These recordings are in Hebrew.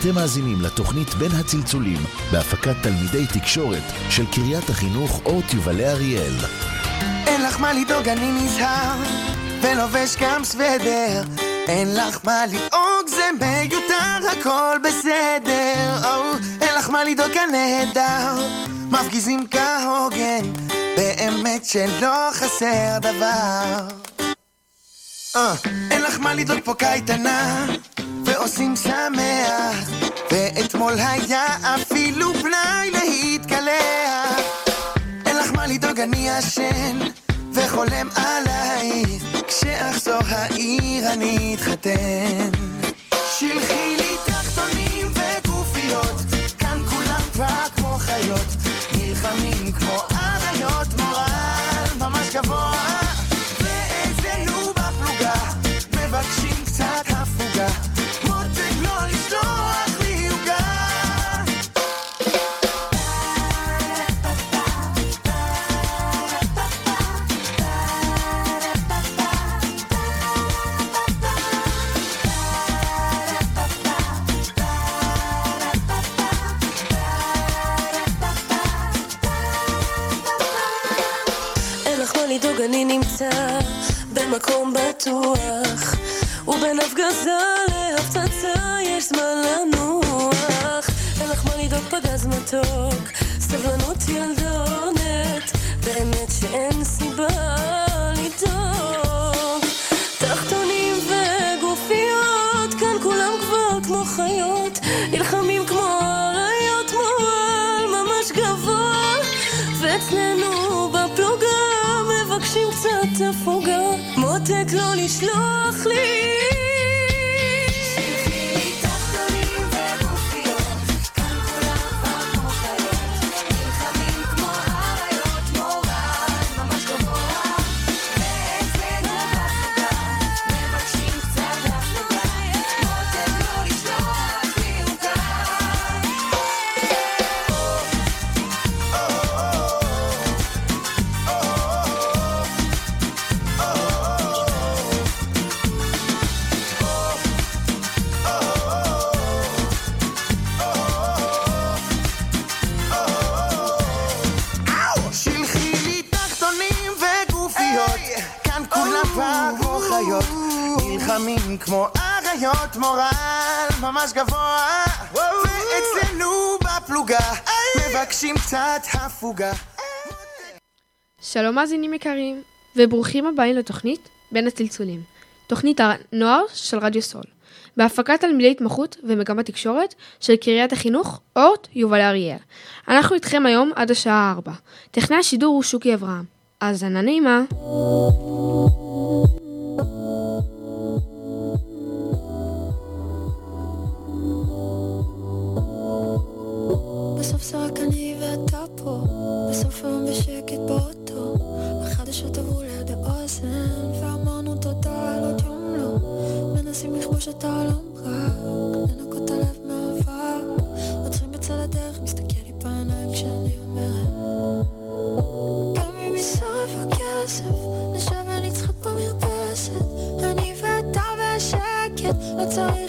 אתם מאזינים לתוכנית בין הצלצולים בהפקת תלמידי תקשורת של קריית החינוך אורט יובלי אריאל. אין לך מה לדאוג, אני נזהר, ולובש גם סוודר. אין לך מה לדאוג, זה מיותר, הכל בסדר. Oh, אין לך מה לדאוג, הנהדר. מפגיזים כהוגן, באמת שלא חסר דבר. Uh, אין לך מה לדאוג פה קייטנה, ועושים שמח, ואתמול היה אפילו פנאי להתקלח. אין לך מה לדאוג, אני ישן, וחולם עלייך, כשאחזור העיר אני אתחתן. שלחי לי תחתונים וגופיות, כאן כולם כבר כמו חיות, נלחמים כמו אריות, מורל ממש גבוה. במקום בטוח. ובין הפגזה להפצצה יש זמן לנוח. אין לך מה לדאוג, פגז מתוק. סבלנות ילדונת באמת שאין סיבה לשלוח לי הפוגה. שלום מאזינים יקרים, וברוכים הבאים לתוכנית בין הצלצולים, תוכנית הנוער של רדיו סול, בהפקת תלמידי התמחות ומגמת תקשורת של קריית החינוך אורט יובל אריאל. אנחנו איתכם היום עד השעה 4. טכנאי השידור הוא שוקי אברהם. האזנה נעימה. בסוף זה בסוף היום בשקט באוטו, החדשות עברו ליד האוזן, ואמרנו תודה על עוד יום לא, מנסים לכבוש את העולם רק, לנקות את הלב מהעבר, עוצרים בצד הדרך, מסתכל לי בעיניים כשאני אומרת, גם אם יישרף הכסף, נשב ונצחק במרפסת, אני ואתה והשקט, לא צריך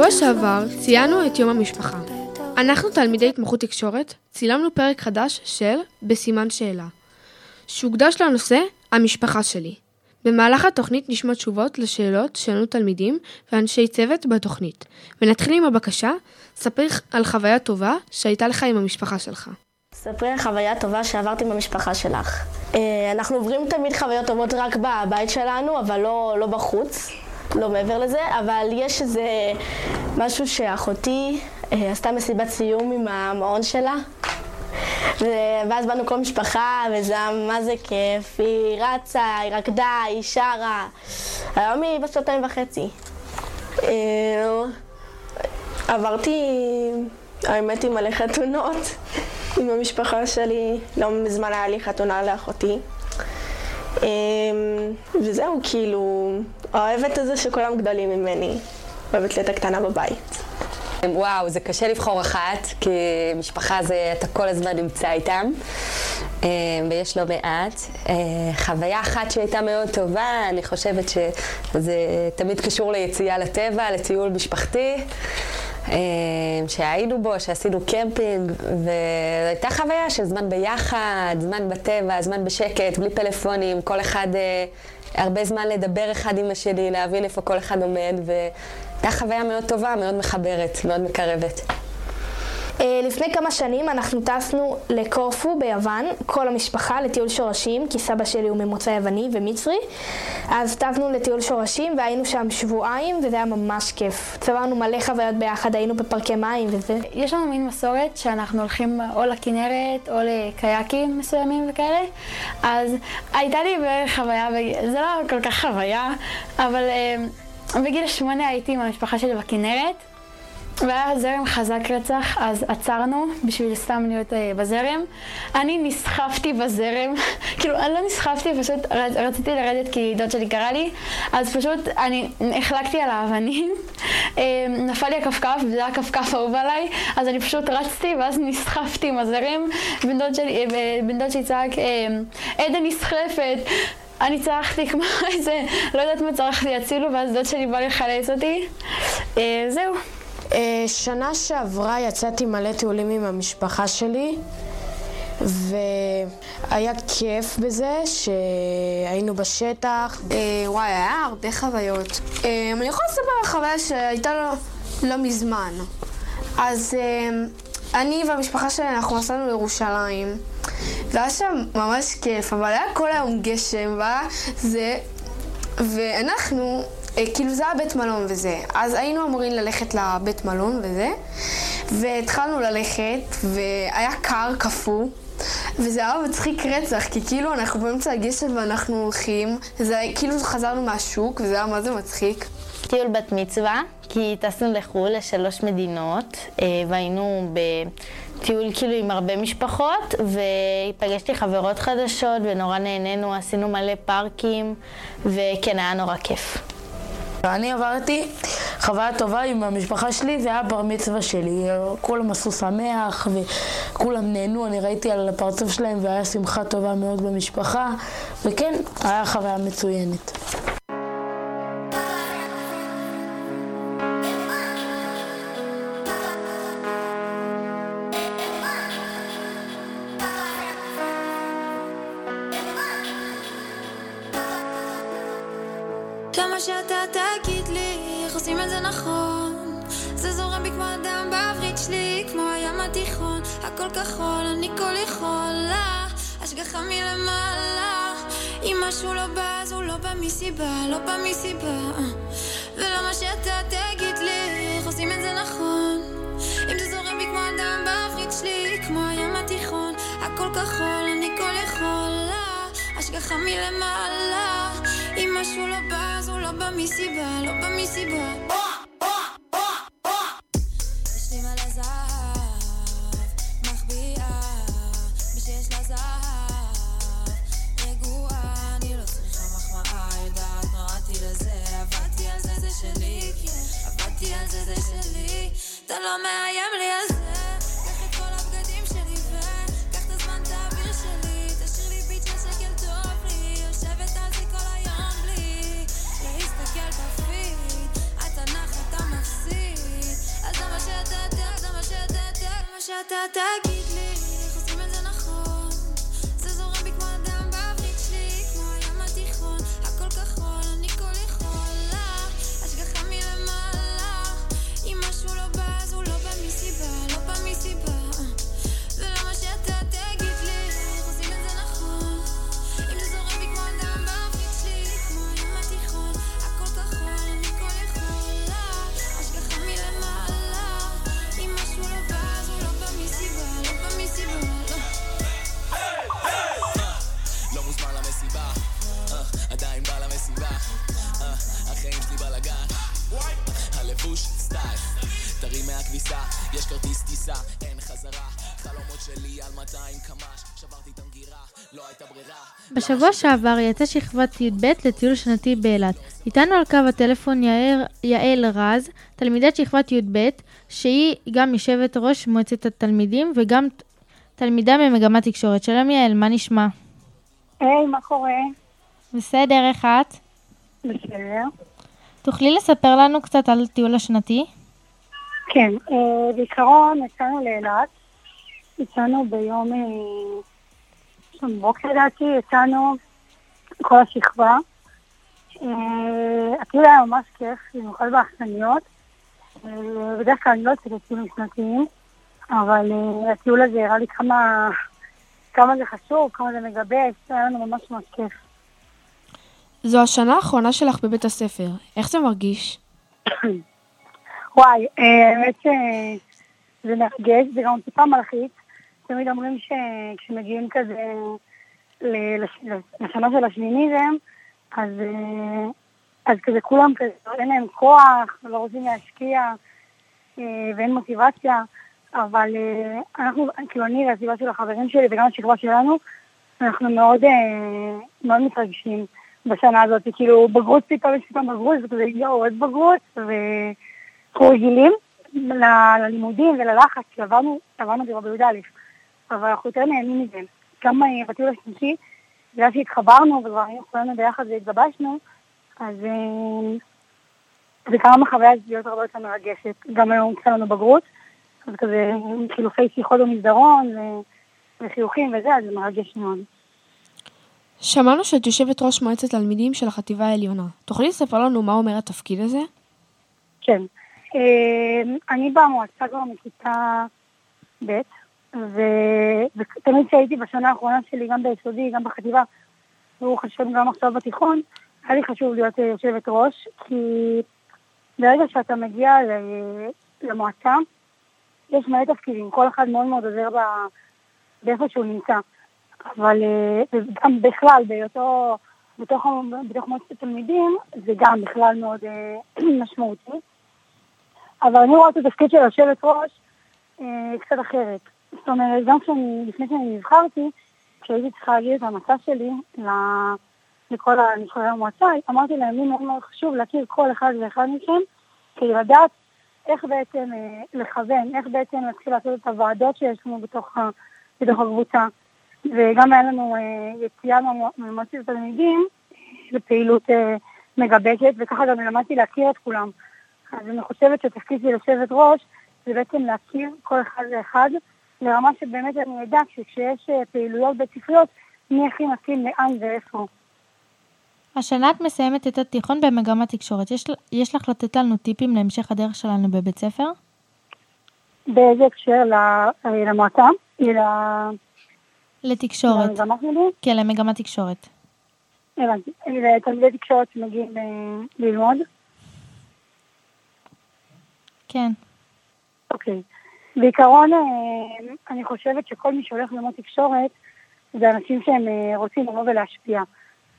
בשבוע שעבר ציינו את יום המשפחה. אנחנו תלמידי התמחות תקשורת, צילמנו פרק חדש של בסימן שאלה, שהוקדש לנושא המשפחה שלי. במהלך התוכנית נשמע תשובות לשאלות שענו תלמידים ואנשי צוות בתוכנית. ונתחיל עם הבקשה, ספר על חוויה טובה שהייתה לך עם המשפחה שלך. ספרי על חוויה טובה שעברתי במשפחה שלך. אה, אנחנו עוברים תמיד חוויות טובות רק בבית שלנו, אבל לא, לא בחוץ, לא מעבר לזה, אבל יש איזה משהו שאחותי אה, עשתה מסיבת סיום עם המעון שלה. ואז באנו כל משפחה, וזה היה מה זה כיף, היא רצה, היא רקדה, היא שרה. היום היא בת שנתיים וחצי. אה, עברתי, האמת, עם מלא חתונות עם המשפחה שלי. לא מזמן היה לי חתונה לאחותי. אמ, וזהו, כאילו, אוהבת את זה שכולם גדולים ממני. אוהבת להיות הקטנה בבית. וואו, זה קשה לבחור אחת, כי משפחה זה, אתה כל הזמן נמצא איתם, אה, ויש לא מעט. אה, חוויה אחת שהייתה מאוד טובה, אני חושבת שזה תמיד קשור ליציאה לטבע, לטיול משפחתי. אה, שהיינו בו, שעשינו קמפינג, והייתה חוויה של זמן ביחד, זמן בטבע, זמן בשקט, בלי פלאפונים, כל אחד, אה, הרבה זמן לדבר אחד עם השני, להבין איפה כל אחד עומד, והייתה חוויה מאוד טובה, מאוד מחברת, מאוד מקרבת. אה, לפני כמה שנים אנחנו טסנו לקורפו ביוון, כל המשפחה, לטיול שורשים, כי סבא שלי הוא ממוצא יווני ומצרי. אז טסנו לטיול שורשים והיינו שם שבועיים, וזה היה ממש כיף. צברנו מלא חוויות ביחד, היינו בפארקי מים וזה. יש לנו מין מסורת שאנחנו הולכים או לכנרת או לקייקים מסוימים וכאלה, אז הייתה לי בערך חוויה, זה לא כל כך חוויה, אבל אה, בגיל שמונה הייתי עם המשפחה שלי בכנרת. והיה זרם חזק רצח, אז עצרנו בשביל סתם להיות אה, בזרם. אני נסחפתי בזרם, כאילו, אני לא נסחפתי, פשוט רצ, רציתי לרדת כי דוד שלי קרא לי, אז פשוט אני החלקתי על האבנים, אה, נפל לי הכפכף, וזה היה הכפכף האהוב עליי, אז אני פשוט רצתי, ואז נסחפתי עם הזרם, בן דוד שלי, אה, בן דוד שלי צעק, אה, עדן נסחפת. אני צרחתי כמו איזה, לא יודעת מה צרחתי, הצילו, ואז דוד שלי בא לחלץ אותי. אה, זהו. אה, שנה שעברה יצאתי מלא טיולים עם המשפחה שלי, והיה כיף בזה שהיינו בשטח. אה, וואי, היה הרבה חוויות. אה, אני יכולה לספר על חוויה שהייתה לא, לא מזמן. אז אני והמשפחה שלי, אנחנו נסענו לירושלים, והיה שם ממש כיף, אבל היה כל היום גשם, והיה זה, ואנחנו, כאילו זה היה בית מלון וזה, אז היינו אמורים ללכת לבית מלון וזה, והתחלנו ללכת, והיה קר, קפוא. וזה היה מצחיק רצח, כי כאילו אנחנו באמצע הגשם ואנחנו הולכים, זה כאילו חזרנו מהשוק, וזה היה מה זה מצחיק. טיול בת מצווה, כי טסנו לחו"ל לשלוש מדינות, אה, והיינו בטיול כאילו עם הרבה משפחות, ופגשתי חברות חדשות ונורא נהנינו, עשינו מלא פארקים, וכן, היה נורא כיף. ואני עברתי חוויה טובה עם המשפחה שלי, זה היה בר מצווה שלי. כולם עשו שמח וכולם נהנו, אני ראיתי על הפרצוף שלהם והיה שמחה טובה מאוד במשפחה, וכן, היה חוויה מצוינת. הכל כחול, אני כל יכולה, השגחה מלמעלה. אם משהו לא בא, אז הוא לא בא מסיבה, לא בא מסיבה. ולמה שאתה תגיד לי, איך עושים את זה נכון. אם זה זורם בי כמו אדם בעברית שלי, כמו הים התיכון, הכל כחול, אני כל יכולה, השגחה מלמעלה. אם משהו לא בא, אז הוא לא בא מסיבה, לא בא מסיבה. עבדתי על זה, זה שלי, אתה לא מאיים לי על זה, קח את כל הבגדים שלי וקח את הזמן, את האוויר שלי, תשאיר לי ביט של שקל טוב לי, יושבת על זה כל היום בלי להסתכל בפיד, נח, אתה מפסיד, אז זה מה שאתה יודע, זה מה שאתה זה מה שאתה תגיד בשבוע שעבר יצאה שכבת י"ב לטיול שנתי באילת. איתנו על קו הטלפון יעל, יעל רז, תלמידת שכבת י"ב, שהיא גם יושבת ראש מועצת התלמידים וגם תלמידה במגמת תקשורת. שלום יעל, מה נשמע? היי, מה קורה? בסדר, איך את? בסדר. תוכלי לספר לנו קצת על הטיול השנתי? כן, אה, בעיקרון יצאנו לאילת. יצאנו ביום... בוקר לדעתי, יצאנו כל השכבה. אה, הטיול היה ממש כיף, במיוחד באכסניות. אה, בדרך כלל אני לא יוצאת לטיולים שנתיים, אבל אה, הטיול הזה הראה לי כמה, כמה זה חשוב, כמה זה מגבש, היה לנו ממש ממש כיף. זו השנה האחרונה שלך בבית הספר, איך זה מרגיש? וואי, האמת שזה מרגש, זה גם טיפה מלחיץ. תמיד אומרים שכשמגיעים כזה לשנה של השמיניזם, אז, אה, אז כזה כולם כזה, אין להם כוח, לא רוצים להשקיע אה, ואין מוטיבציה, אבל אה, אנחנו, כאילו אני והסביבה של החברים שלי וגם השכבה שלנו, אנחנו מאוד, מאוד מתרגשים בשנה הזאת, כאילו בגרות פתאום יש פתאום בגרות, זה כזה יואו, עוד בגרות, ואנחנו רגילים ללימודים וללחץ שעברנו, עברנו כבר בי"א, אבל אנחנו יותר נהנים מזה. גם אה, בטיול השלישי, בגלל שהתחברנו וכבר היינו כולנו ביחד והתגבשנו, אז אה, זה גרם לחוויה להיות הרבה יותר מרגשת. גם היום יצא לנו בגרות, אז כזה חילופי שיחות במסדרון וחיוכים וזה, אז זה מרגש מאוד. שמענו שאת יושבת ראש מועצת תלמידים של החטיבה העליונה. תוכלי לספר לנו מה אומר התפקיד הזה? כן. אה, אני במועצה כבר מכיתה ב', ו- ותמיד כשהייתי בשנה האחרונה שלי, גם ביסודי, גם בחטיבה, ברוך השם גם עכשיו בתיכון, היה לי חשוב להיות אה, יושבת ראש, כי ברגע שאתה מגיע ל- למועצה, יש מלא תפקידים, כל אחד מאוד מאוד עוזר ב- באיפה שהוא נמצא. אבל אה, גם בכלל, בהיותו בתוך, בתוך מועצת התלמידים, זה גם בכלל מאוד אה, משמעותי. אבל אני רואה את התפקיד של יושבת ראש קצת אחרת. זאת אומרת, גם כשאני, לפני שאני נבחרתי, כשהייתי צריכה להגיד את המצע שלי לכל הנבחרי המועצה, אמרתי להם, לי מאוד מאוד חשוב להכיר כל אחד ואחד מכם, כדי לדעת איך בעצם אה, לכוון, איך בעצם להתחיל לעשות את הוועדות שיש לנו בתוך, בתוך הקבוצה. וגם היה לנו אה, יציאה ממוע- ממועצת התלמידים לפעילות אה, מגבשת, וככה גם למדתי להכיר את כולם. אז אני חושבת שהתפקיד של יושבת ראש זה בעצם להכיר כל אחד ואחד, לרמה שבאמת אני אדע שכשיש אה, פעילויות בית ספריות, מי הכי מתאים לאן ואיפה. השנה את מסיימת את התיכון במגמת תקשורת. יש, יש לך לתת לנו טיפים להמשך הדרך שלנו בבית ספר? באיזה הקשר? אה, למועצה? לתקשורת. למגמה שלי? כן, למגמת תקשורת. הבנתי. לתלמידי תקשורת שמגיעים אה, ללמוד? כן. אוקיי. בעיקרון, אה, אני חושבת שכל מי שהולך ללמוד תקשורת, זה אנשים שהם אה, רוצים לבוא ולהשפיע.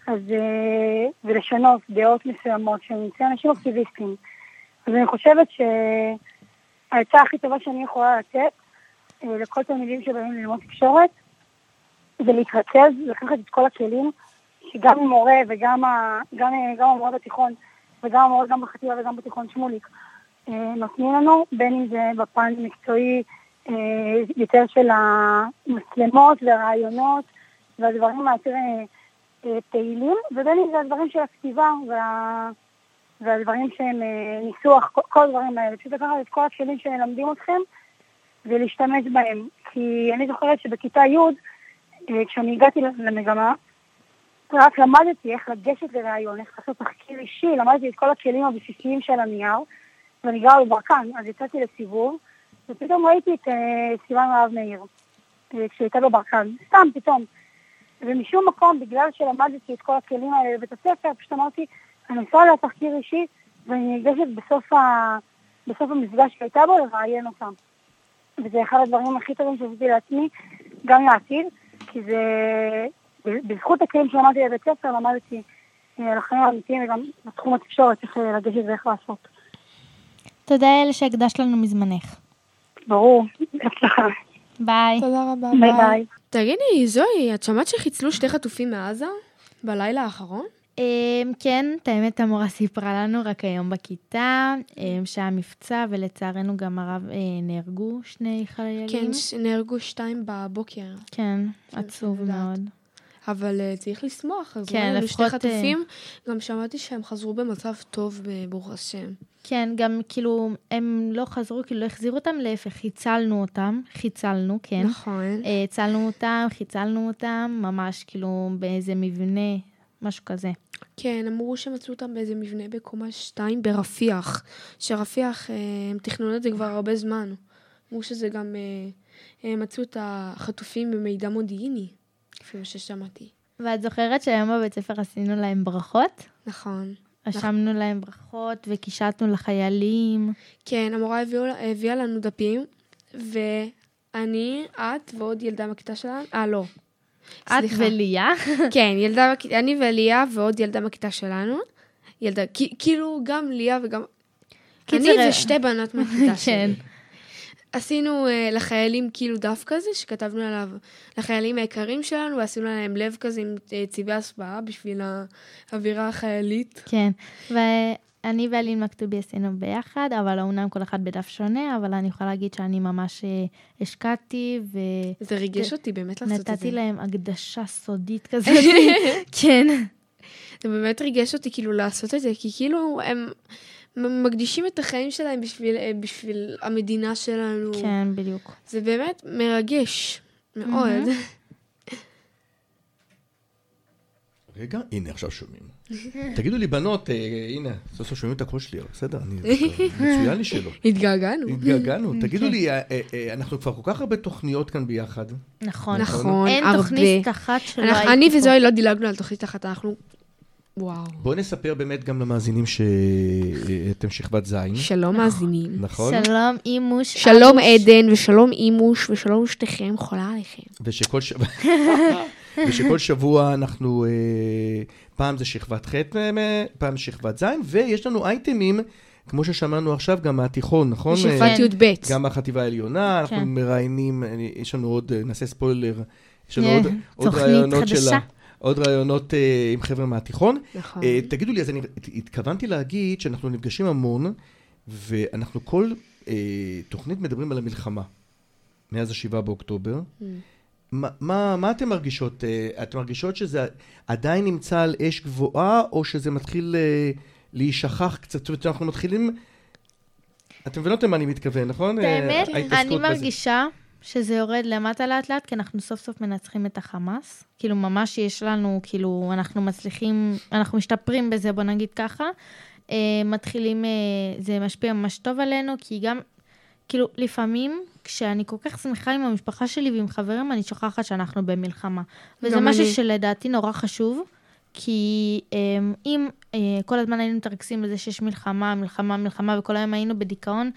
אז, אה, ולשנות דעות מסוימות, שהם נמצאים אנשים אקטיביסטים. אז אני חושבת שהעצה הכי טובה שאני יכולה לתת לכל תלמידים שבאים ללמוד תקשורת, זה להתרכז, לקחת את כל הכלים, שגם מורה וגם גם, גם המורה בתיכון, וגם המורה גם בחטיבה וגם בתיכון שמוליק, נותנים לנו, בין אם זה בפן מקצועי אה, יותר של המצלמות והרעיונות והדברים היותר אה, אה, פעילים, ובין אם זה הדברים של הכתיבה וה, והדברים שהם אה, ניסוח, כל, הדברים האלה. פשוט לקחת את כל הכלים שמלמדים אתכם ולהשתמש בהם. כי אני זוכרת שבכיתה י', אה, כשאני הגעתי למגמה, רק למדתי איך לגשת לראיון, איך לעשות תחקיר אישי, למדתי את כל הכלים הבסיסיים של הנייר, ואני גרה בברקן, אז יצאתי לסיבוב, ופתאום ראיתי את אה, סיוון רהב מאיר, אה, כשהיא הייתה בברקן, סתם פתאום. ומשום מקום, בגלל שלמדתי את כל הכלים האלה בבית הספר, פשוט אמרתי, אני עושה לה תחקיר אישי, ואני ניגשת בסוף, ה... בסוף המפגש שהייתה בו לראיין אותם. וזה אחד הדברים הכי טובים שעשיתי לעצמי, גם לעתיד, כי זה... בזכות הכלים שלמדתי בבית ספר, למדתי אה, על החיים האמיתיים וגם בתחום התקשורת, איך אה, לגשת ואיך לעשות. תודה אלה שהקדשת לנו מזמנך. ברור, בהצלחה. ביי. תודה רבה, ביי ביי. תגידי, זוהי, את שמעת שחילצו שתי חטופים מעזה? בלילה האחרון? אמ, כן, את האמת המורה סיפרה לנו רק היום בכיתה, אמ, שהיה מבצע ולצערנו גם הרב אה, נהרגו שני חיילים. כן, נהרגו שתיים בבוקר. כן, עצוב מאוד. אבל אה, צריך לשמוח, אז כן, לנו שתי לפחות, אה, חטופים. גם שמעתי שהם חזרו במצב טוב, ב- ברוך השם. כן, גם כאילו, הם לא חזרו, כאילו לא החזירו אותם, להפך, חיצלנו אותם, חיצלנו, כן. נכון. אה, הצלנו אותם, חיצלנו אותם, ממש כאילו באיזה מבנה, משהו כזה. כן, אמרו שמצאו אותם באיזה מבנה בקומה 2 ברפיח. שרפיח, אה, הם תכננו את זה כבר הרבה זמן. אמרו שזה גם, אה, הם מצאו את החטופים במידע מודיעיני, לפי מה ששמעתי. ואת זוכרת שהיום בבית ספר עשינו להם ברכות? נכון. רשמנו להם ברכות וקישטנו לחיילים. כן, המורה הביאו, הביאה לנו דפים, ואני, את ועוד ילדה מהכיתה שלנו, אה, לא. את סליחה. וליה? כן, ילדה, אני וליה ועוד ילדה מהכיתה שלנו. ילדה, כ- כאילו גם ליה וגם... קיצר, אני ושתי בנות מהכיתה שלי. כן. עשינו uh, לחיילים כאילו דף כזה, שכתבנו עליו לחיילים היקרים שלנו, ועשינו להם לב כזה עם uh, צבעי הסוואה בשביל האווירה החיילית. כן, ואני ואלין מכתובי עשינו ביחד, אבל אומנם כל אחד בדף שונה, אבל אני יכולה להגיד שאני ממש אה, השקעתי, ו... זה ריגש אותי באמת לעשות את זה. נתתי להם הקדשה סודית כזאת, כן. זה באמת ריגש אותי כאילו לעשות את זה, כי כאילו הם מקדישים את החיים שלהם בשביל, אה, בשביל המדינה שלנו. כן, בדיוק. זה באמת מרגש מאוד. רגע, הנה עכשיו שומעים. תגידו לי, בנות, אה, הנה, סוף סוף שומעים את הקול שלי, בסדר, אני... מצוין לי שלא. התגעגענו. התגעגענו. תגידו לי, אה, אנחנו כבר כל כך הרבה תוכניות כאן ביחד. נכון. נכון, אין הרבה. תוכנית אחת שלא הייתי אני פה. וזוהי לא דילגנו על תוכנית אחת, אנחנו... וואו. בואו נספר באמת גם למאזינים שאתם שכבת ז'. שלום מאזינים. נכון? שלום אימוש. שלום. עדן ושלום אימוש ושלום שתיכם, חולה עליכם. ושכל, ש... ושכל שבוע אנחנו, אה, פעם זה שכבת ח', אה, פעם שכבת ז', ויש לנו אייטמים, כמו ששמענו עכשיו, גם מהתיכון, נכון? משכבת אה, י"ב. גם מהחטיבה העליונה, אנחנו כן. מראיינים, יש לנו עוד, אה, נעשה ספוילר, יש לנו אה, עוד, עוד תוכנית רעיונות של חדשה. עוד רעיונות אה, עם חבר'ה מהתיכון. נכון. אה, תגידו לי, אז אני התכוונתי להגיד שאנחנו נפגשים המון, ואנחנו כל אה, תוכנית מדברים על המלחמה, מאז השבעה באוקטובר. Mm. מה, מה, מה אתן מרגישות? אה, אתן מרגישות שזה עדיין נמצא על אש גבוהה, או שזה מתחיל אה, להישכח קצת? זאת אומרת, אנחנו מתחילים... אתם מבינות למה אני מתכוון, נכון? אה, האמת, ההתעסקות אני בזה. שזה יורד למטה לאט לאט, כי אנחנו סוף סוף מנצחים את החמאס. כאילו, ממש יש לנו, כאילו, אנחנו מצליחים, אנחנו משתפרים בזה, בוא נגיד ככה. אה, מתחילים, אה, זה משפיע ממש טוב עלינו, כי גם, כאילו, לפעמים, כשאני כל כך שמחה עם המשפחה שלי ועם חברים, אני שוכחת שאנחנו במלחמה. וזה גם משהו אני. שלדעתי נורא חשוב, כי אה, אם אה, כל הזמן היינו מתרכזים בזה שיש מלחמה, מלחמה, מלחמה, וכל היום היינו בדיכאון,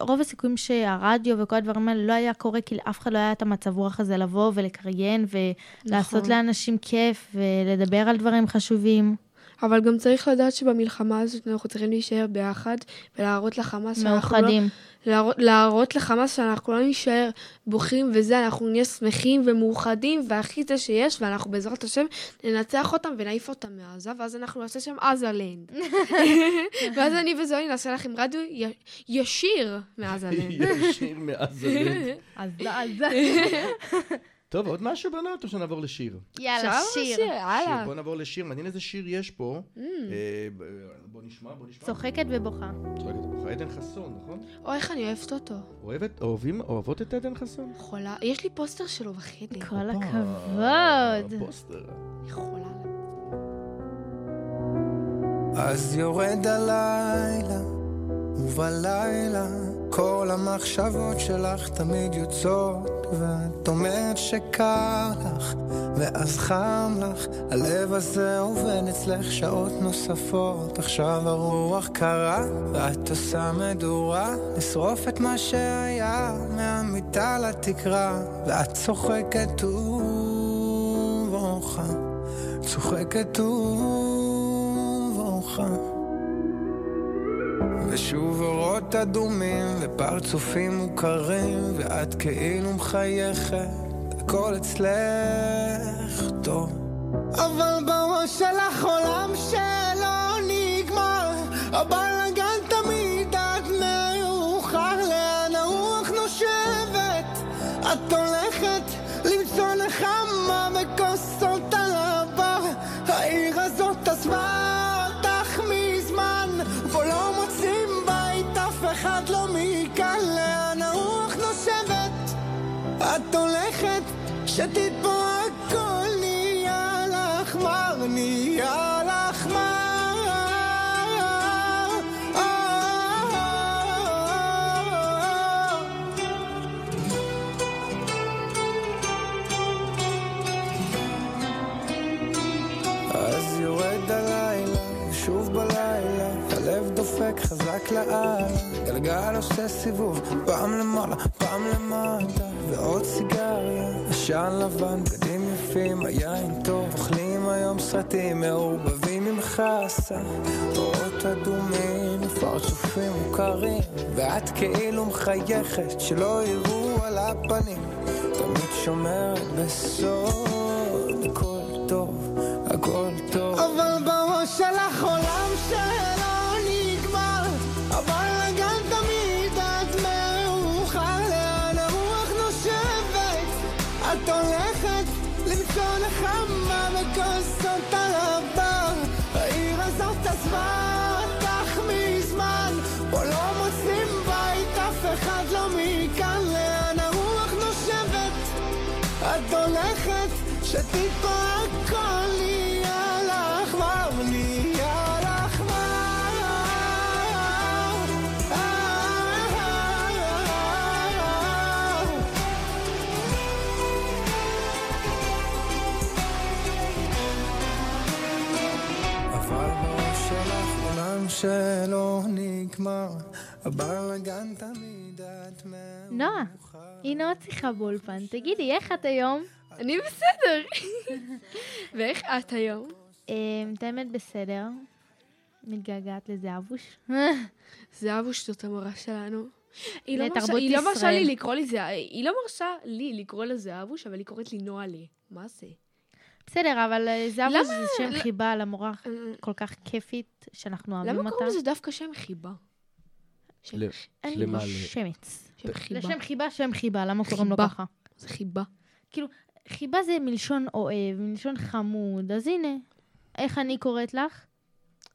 רוב הסיכויים שהרדיו וכל הדברים האלה לא היה קורה, כי לאף אחד לא היה את המצב רוח הזה לבוא ולקריין ולעשות נכון. לאנשים כיף ולדבר על דברים חשובים. אבל גם צריך לדעת שבמלחמה הזאת אנחנו צריכים להישאר ביחד ולהראות לחמאס שאנחנו מאוחדים. לא... להראות, להראות לחמאס שאנחנו לא נישאר בוכים וזה, אנחנו נהיה שמחים ומאוחדים והכי זה שיש, ואנחנו בעזרת השם ננצח אותם ונעיף אותם מעזה, ואז אנחנו נעשה שם עזה לנד. ואז אני וזוהי נעשה לכם רדיו י- ישיר מעזה לנד. ישיר מעזה לנד. עזה, עזה. טוב, עוד משהו בנות, או שנעבור לשיר? יאללה, שיר. יאללה. שיר, בוא נעבור לשיר, מעניין איזה שיר יש פה. Mm. אה, ב- בוא נשמע, בוא נשמע. צוחקת ובוכה. צוחקת ובוכה. עדן חסון, נכון? אוי, איך אני אוהבת אותו. אוהבת, אוהבים, אוהבות את עדן חסון? חולה. יש לי פוסטר שלו בחדר. כל הכבוד. פוסטר. חולה. אז יורד הלילה, ובלילה כל המחשבות שלך תמיד יוצאות, ואת אומרת שקר לך, ואז חם לך, הלב הזה עובד אצלך שעות נוספות, עכשיו הרוח קרה, ואת עושה מדורה, לשרוף את מה שהיה, מהמיטה לתקרה, ואת צוחקת ובוכה, צוחקת ובוכה. ושוב אורות אדומים ופרצופים מוכרים ואת כאילו מחייכת, הכל אצלך טוב. אבל בראש שלך עולם שלא נגמר, הבלאגן שתית פה הכל נהיה לך מר, נהיה לך מר. אז יורד הלילה, שוב בלילה, הלב דופק חזק לאללה, גלגל עושה סיבוב, פעם למעלה, פעם למטה, ועוד סיגריה, עשן לבן, בגדים יפים, היין טוב, אוכלים היום סרטים מעורבבים עם חסה, אורות אדומים, פרצופים מוכרים, ואת כאילו מחייכת, שלא יראו על הפנים, תמיד שומרת בסוד, הולכת, שתית פה הכל נהיה לך מר, נהיה לך מר. אבל בראש שלך עולם שלא נגמר, הבלאגן תמיד את נועה, הנה עוד שיחה באולפן. תגידי, איך את היום? אני בסדר. ואיך את היום? אמ, את האמת בסדר. מתגעגעת לזהבוש. זהבוש זאת המורה שלנו. היא לא מרשה- לתרבות היא לא מרשה לי. לקרוא לי זה, היא לא מרשה לי לקרוא לזה אבוש, אבל היא קוראת לי נועה לי. מה זה? בסדר, אבל אה, זהבוש זה שם חיבה למורה כל כך כיפית, שאנחנו אוהבים אותה. למה קוראים לזה דווקא שם חיבה? שם חיבה. לשם חיבה, שם חיבה, למה קוראים לו. ככה? זה חיבה. כאילו, חיבה זה מלשון אוהב, מלשון חמוד, אז הנה, איך אני קוראת לך?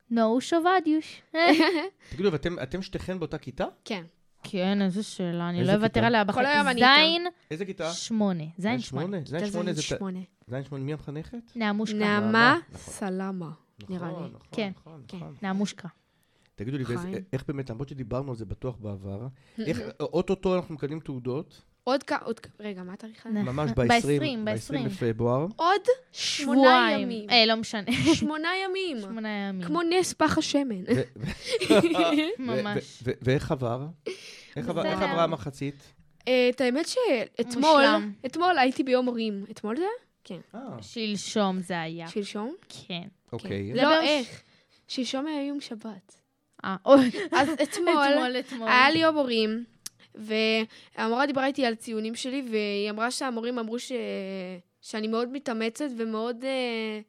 נאו שובדיוש. תגידו, ואתם אתם שתיכן באותה כיתה? כן. כן, איזה שאלה, אני לא אוותר? עליה כל בחיים. היום אני איתה. זין איזה כיתה? שמונה. זין שמונה. זין שמונה זה... זין שמונה, מי המחנכת? נעמושקה. נעמה נכון. סלמה, נראה לי. נכון, כן, נכון, כן, נכון. נעמושקה. תגידו לי. איך באמת, למרות שדיברנו על זה בטוח בעבר, איך אוטוטו אנחנו מקבלים תעודות, עוד כ... עוד. רגע, מה התאריך הזה? ממש ב- ב-20 ב-עשרים, ב-20 ב-עשרים. לפברואר. עוד שמונה שבועיים. ימים. אה, לא משנה. שמונה ימים. שמונה ימים. כמו נס פח השמן. ממש. ואיך עבר? איך. עברה המחצית? אה, את האמת שאתמול. אתמול הייתי ביום הורים. אתמול זה? כן. שלשום זה היה. שלשום? כן. אוקיי. לא, ביום איך? שלשום היה יום שבת. אה, אוי. אז אתמול. היה לי יום הורים, והמורה דיברה איתי על ציונים שלי, והיא אמרה שהמורים אמרו ש... שאני מאוד מתאמצת ומאוד... אה,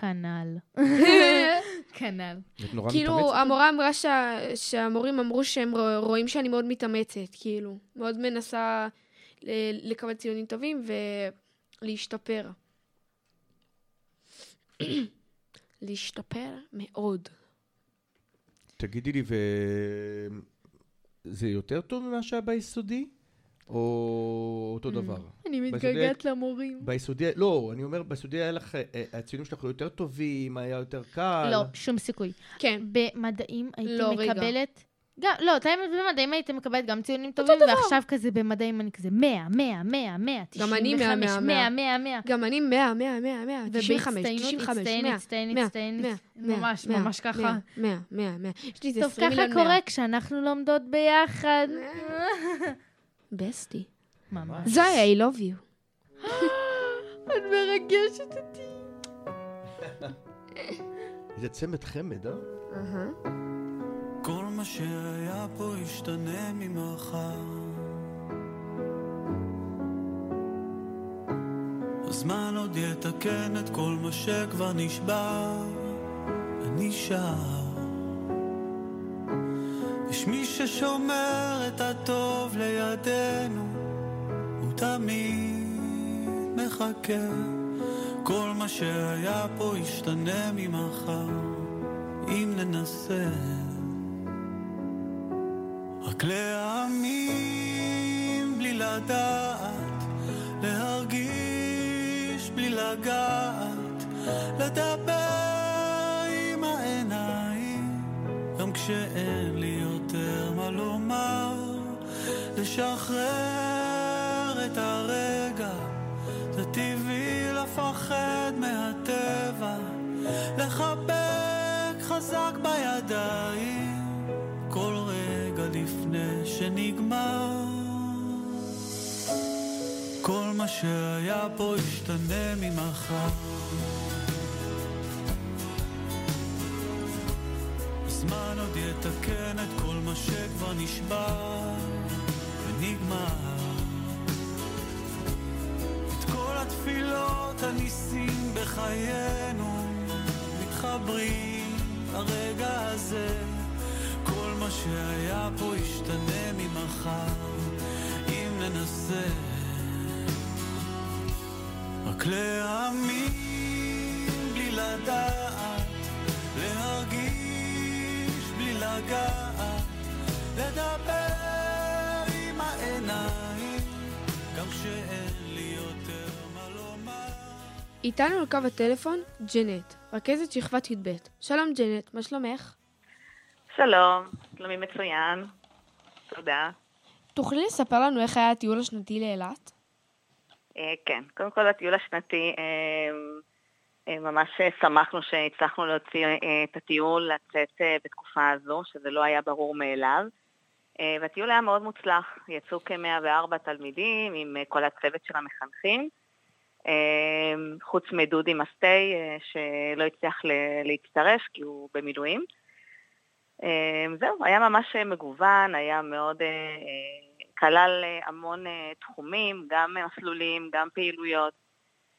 כנ"ל. כנ"ל. את נורא כאילו? המורה אמרה שה... שהמורים אמרו שהם רוא- רואים שאני מאוד מתאמצת, כאילו. מאוד מנסה ל- לקבל ציונים טובים ולהשתפר. להשתפר מאוד. תגידי לי, וזה יותר טוב ממה שהיה ביסודי? או אותו דבר? אני מתגעגעת למורים. ביסודי, לא, אני אומר, ביסודי היה לך, אה, הציונים שלך היו יותר טובים, היה יותר קל. לא, שום סיכוי. כן. במדעים הייתי לא, רגע. מקבלת... גם, לא, תאמת במדעים הייתי מקבלת גם ציונים טובים, ועכשיו כזה במדעים אני כזה 100, 100, 100, 100, גם אני 100, 100, 100, 100, 100. גם אני 100, 100, 100, 100, 95, ובהצטיינות, 95, 100, הצטיין, הצטיין, 100, הצטיין, 100, ממש, 100, ממש ככה. 100, 100, 100. יש לי איזה טוב, 20 ככה מיליון 100. קורה כשאנחנו לומדות ביחד. בסטי. ממש. זויה, I love you. את מרגשת אותי. איזה צמד חמד, אה? כל מה שהיה פה ישתנה ממחר. הזמן עוד יתקן את כל מה שכבר נשבר. ונשאר יש מי ששומר את הטוב לידינו הוא תמיד מחכה. כל מה שהיה פה ישתנה ממחר. אם ננסה רק להאמין בלי לדעת, להרגיש בלי לגעת, לדבר עם העיניים, גם כשאין לי יותר מה לומר, לשחרר את הרגע, זה טבעי לפחד מהטבע, לחבק חזק בידיים. לפני שנגמר. כל מה שהיה פה ישתנה ממחר. הזמן עוד יתקן את כל מה שכבר נשבר ונגמר. את כל התפילות הניסים בחיינו מתחברים לרגע הזה מה שהיה פה ישתנה ממחר אם ננסה רק להאמין בלי לדעת להרגיש בלי לגעת לדבר עם העיניים גם כשאין לי יותר מה לומר איתנו על קו הטלפון ג'נט, רכזת שכבת י"ב. שלום ג'נט, מה שלומך? שלום, שלומי מצוין. תודה. תוכלי לספר לנו איך היה הטיול השנתי לאילת? אה, כן, קודם כל הטיול השנתי, אה, אה, ממש שמחנו שהצלחנו להוציא את הטיול לצאת בתקופה הזו, שזה לא היה ברור מאליו. והטיול היה מאוד מוצלח, יצאו כ-104 תלמידים עם כל הצוות של המחנכים, חוץ מדודי מסטי שלא הצליח להצטרף כי הוא במילואים. אה, זהו, היה ממש אה, מגוון, היה מאוד, אה, אה, כלל המון תחומים, גם מסלולים, גם פעילויות,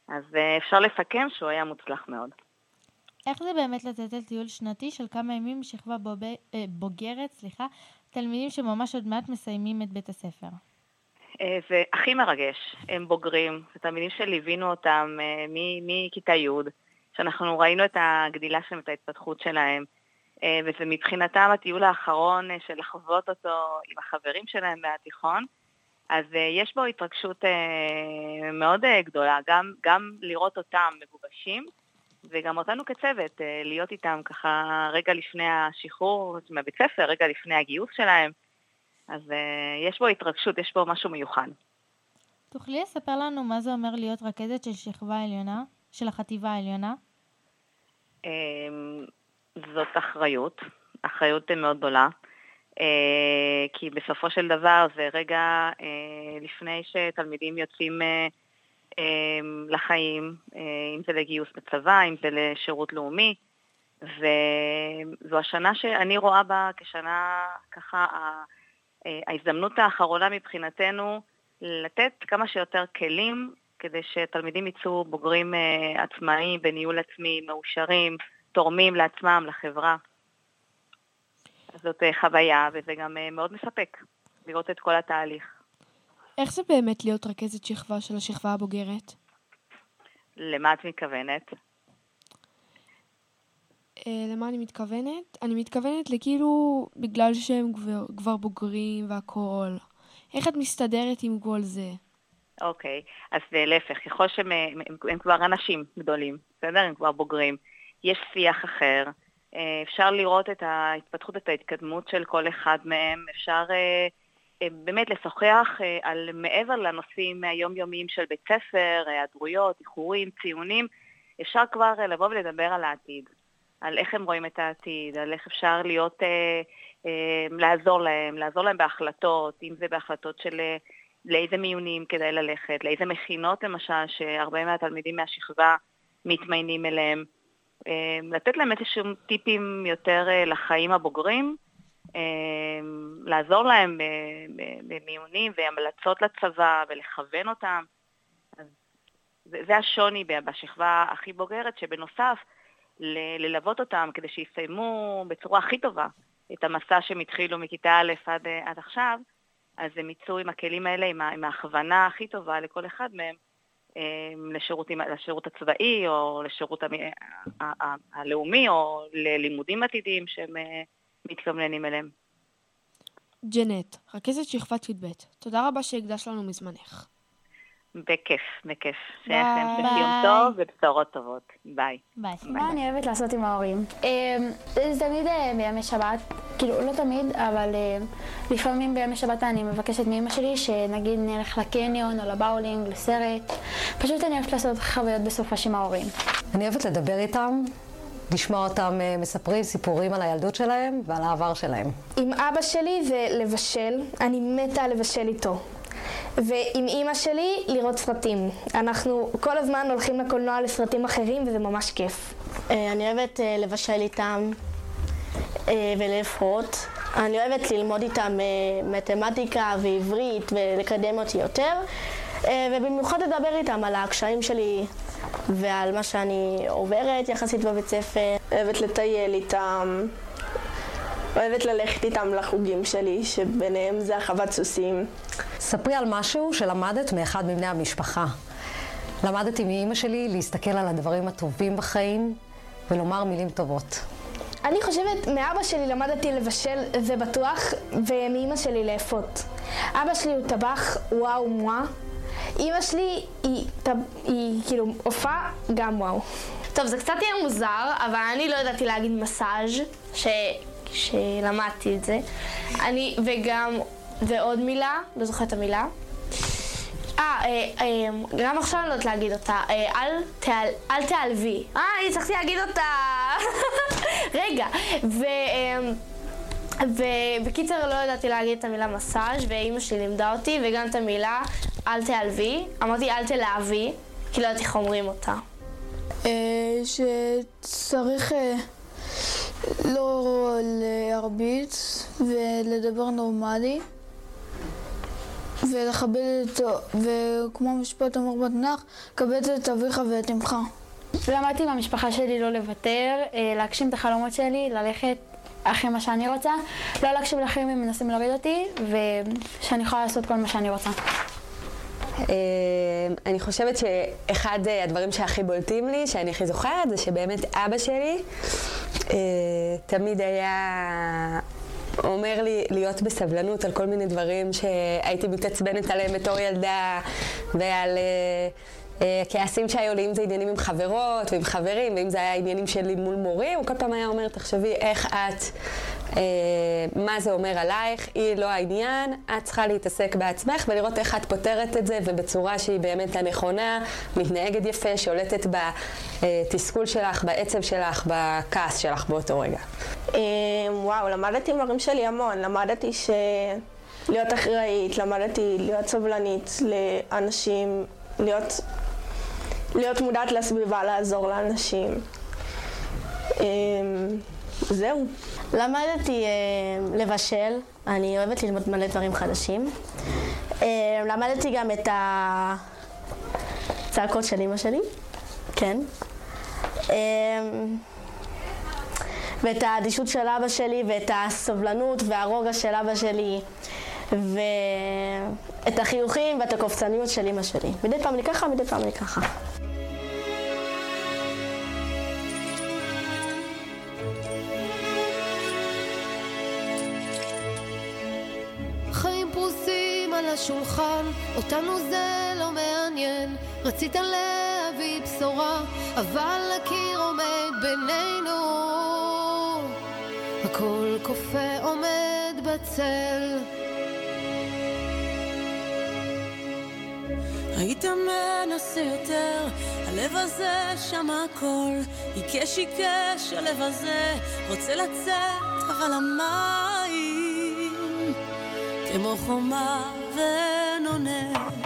אז אפשר לסכם שהוא היה מוצלח מאוד. איך זה באמת לצאת על טיול שנתי של כמה ימים בוב... אה, בוגרת, סליחה, תלמידים שממש עוד מעט מסיימים את בית הספר? זה הכי מרגש, הם בוגרים, זה תלמידים שליווינו אותם מכיתה י', שאנחנו ראינו את הגדילה שלהם, את ההתפתחות שלהם. אה, וזה מבחינתם הטיול האחרון אה, של לחוות אותו עם החברים שלהם מהתיכון. אז אה, יש בו התרגשות מאוד גדולה, גם, גם לראות אותם מגובשים, וגם אותנו כצוות, להיות איתם ככה רגע לפני השחרור מהבית ספר, רגע לפני הגיוס שלהם. אז יש בו התרגשות, יש בו משהו מיוחד. תוכלי לספר לנו מה זה אומר להיות רכזת של שכבה עליונה, של החטיבה העליונה? זאת אחריות, אחריות מאוד גדולה, אה, כי בסופו של דבר זה רגע אה, לפני שתלמידים יוצאים אה, לחיים, אם זה לגיוס בצבא, אם זה לשירות לאומי, וזו השנה שאני רואה בה כשנה, ככה, ההזדמנות האחרונה מבחינתנו לתת כמה שיותר כלים כדי שתלמידים יצאו בוגרים עצמאיים, בניהול עצמי, מאושרים, תורמים לעצמם, לחברה. זאת חוויה, וזה גם מאוד מספק לראות את כל התהליך. איך זה באמת להיות רכזת שכבה של השכבה הבוגרת? למה את מתכוונת? למה אני מתכוונת? אני מתכוונת לכאילו בגלל שהם כבר, כבר בוגרים והכול. איך את מסתדרת עם כל זה? אוקיי, אז להפך, ככל שהם הם, הם כבר אנשים גדולים, בסדר? הם כבר בוגרים. יש שיח אחר, אפשר לראות את ההתפתחות, את ההתקדמות של כל אחד מהם, אפשר באמת לשוחח על מעבר לנושאים היומיומיים של בית ספר, היעדרויות, איחורים, ציונים, אפשר כבר לבוא ולדבר על העתיד, על איך הם רואים את העתיד, על איך אפשר להיות, לעזור להם, לעזור להם בהחלטות, אם זה בהחלטות של לאיזה מיונים כדאי ללכת, לאיזה מכינות למשל, שהרבה מהתלמידים מהשכבה מתמיינים אליהם. לתת להם איזשהם טיפים יותר לחיים הבוגרים, לעזור להם במיונים והמלצות לצבא ולכוון אותם. זה השוני בשכבה הכי בוגרת, שבנוסף ללוות אותם כדי שיסיימו בצורה הכי טובה את המסע שהם התחילו מכיתה א' עד, עד עכשיו, אז הם יצאו עם הכלים האלה, עם ההכוונה הכי טובה לכל אחד מהם, לשירות, לשירות הצבאי או לשירות הלאומי או ללימודים עתידיים שהם מתכווננים אליהם. ג'נט, רכזת שכבת י"ב, תודה רבה שהקדשת לנו מזמנך. בכיף, בכיף. שיהיה לכם יום טוב ובשורות טובות. ביי. ביי. מה אני אוהבת לעשות עם ההורים? זה תמיד בימי שבת, כאילו לא תמיד, אבל לפעמים בימי שבת אני מבקשת מאמא שלי שנגיד נלך לקניון או לבאולינג, לסרט. פשוט אני אוהבת לעשות חוויות בסופש עם ההורים. אני אוהבת לדבר איתם. לשמוע אותם מספרים סיפורים על הילדות שלהם ועל העבר שלהם. עם אבא שלי זה לבשל, אני מתה לבשל איתו. ועם אימא שלי לראות סרטים. אנחנו כל הזמן הולכים לקולנוע לסרטים אחרים וזה ממש כיף. אני אוהבת לבשל איתם ולפחות. אני אוהבת ללמוד איתם מתמטיקה ועברית ולקדם אותי יותר. ובמיוחד לדבר איתם על הקשיים שלי ועל מה שאני עוברת יחסית בבית ספר. אוהבת לטייל איתם. אוהבת ללכת איתם לחוגים שלי, שביניהם זה החוות סוסים. ספרי על משהו שלמדת מאחד מבני המשפחה. למדתי מאימא שלי להסתכל על הדברים הטובים בחיים ולומר מילים טובות. אני חושבת, מאבא שלי למדתי לבשל, זה בטוח, ומאימא שלי לאפות. אבא שלי הוא טבח וואו מואה. אימא שלי היא, טב... היא כאילו הופעה גם וואו. טוב, זה קצת יהיה מוזר, אבל אני לא ידעתי להגיד מסאז' ש... שלמדתי את זה. אני, וגם, ועוד מילה, לא זוכרת את המילה. אה, גם עכשיו אני לא יודעת להגיד אותה. תעל, אל תעלבי. אה, אני צריכתי להגיד אותה. רגע. ובקיצר לא ידעתי להגיד את המילה מסאז' ואימא שלי לימדה אותי וגם את המילה אל תעלבי. אמרתי אל תלהבי, כי לא ידעתי איך אומרים אותה. שצריך לא להרביץ ולדבר נורמלי ולכבד את, וכמו המשפט אומר בתנ"ך, כבד את אביך ואת אמך. למדתי מהמשפחה שלי לא לוותר, להגשים את החלומות שלי, ללכת אחרי מה שאני רוצה, לא להקשיב לאחרים אם מנסים להוריד אותי, ושאני יכולה לעשות כל מה שאני רוצה. אה, אני חושבת שאחד אה, הדברים שהכי בולטים לי, שאני הכי זוכרת, זה שבאמת אבא שלי אה, תמיד היה אומר לי להיות בסבלנות על כל מיני דברים שהייתי מתעצבנת עליהם בתור ילדה, ועל... כעסים שהיו לי, אם זה עניינים עם חברות ועם חברים, ואם זה היה עניינים שלי מול מורים, הוא כל פעם היה אומר, תחשבי איך את, מה זה אומר עלייך, היא לא העניין, את צריכה להתעסק בעצמך ולראות איך את פותרת את זה, ובצורה שהיא באמת הנכונה, מתנהגת יפה, שולטת בתסכול שלך, בעצב שלך, בכעס שלך באותו רגע. אה, וואו, למדתי עם ההורים שלי המון. למדתי ש... להיות אחראית, למדתי להיות סובלנית לאנשים, להיות, להיות מודעת לסביבה, לעזור לאנשים. אה, זהו. למדתי אה, לבשל, אני אוהבת ללמוד מלא דברים חדשים. אה, למדתי גם את הצעקות של אימא שלי, כן. אה, ואת האדישות של אבא שלי, ואת הסובלנות והרוגע של אבא שלי, ואת החיוכים ואת הקופצניות של אימא שלי. מדי פעם אני ככה, מדי פעם אני ככה. השולחן, אותנו זה לא מעניין. רצית להביא בשורה, אבל הקיר עומד בינינו. הכל קופא עומד בצל. היית מנסה יותר, הלב הזה שמע הכל, עיקש עיקש הלב הזה, רוצה לצאת, אבל המים כמו חומה ואין עונה.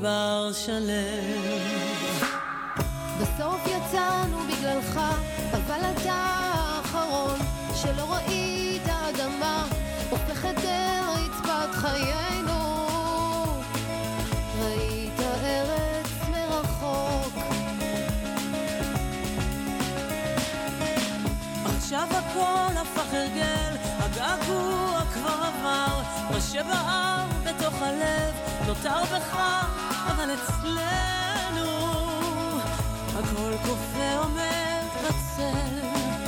מדבר שלם. בסוף יצאנו בגללך, אבל אתה האחרון שלא ראית אדמה הופכת אל רצפת חיינו. ראית ארץ מרחוק. עכשיו הכל הפך הרגל, הגעגוע כבר עבר, מה שבער בתוך הלב נותר בך, אבל אצלנו הכל קופא עומד בצל.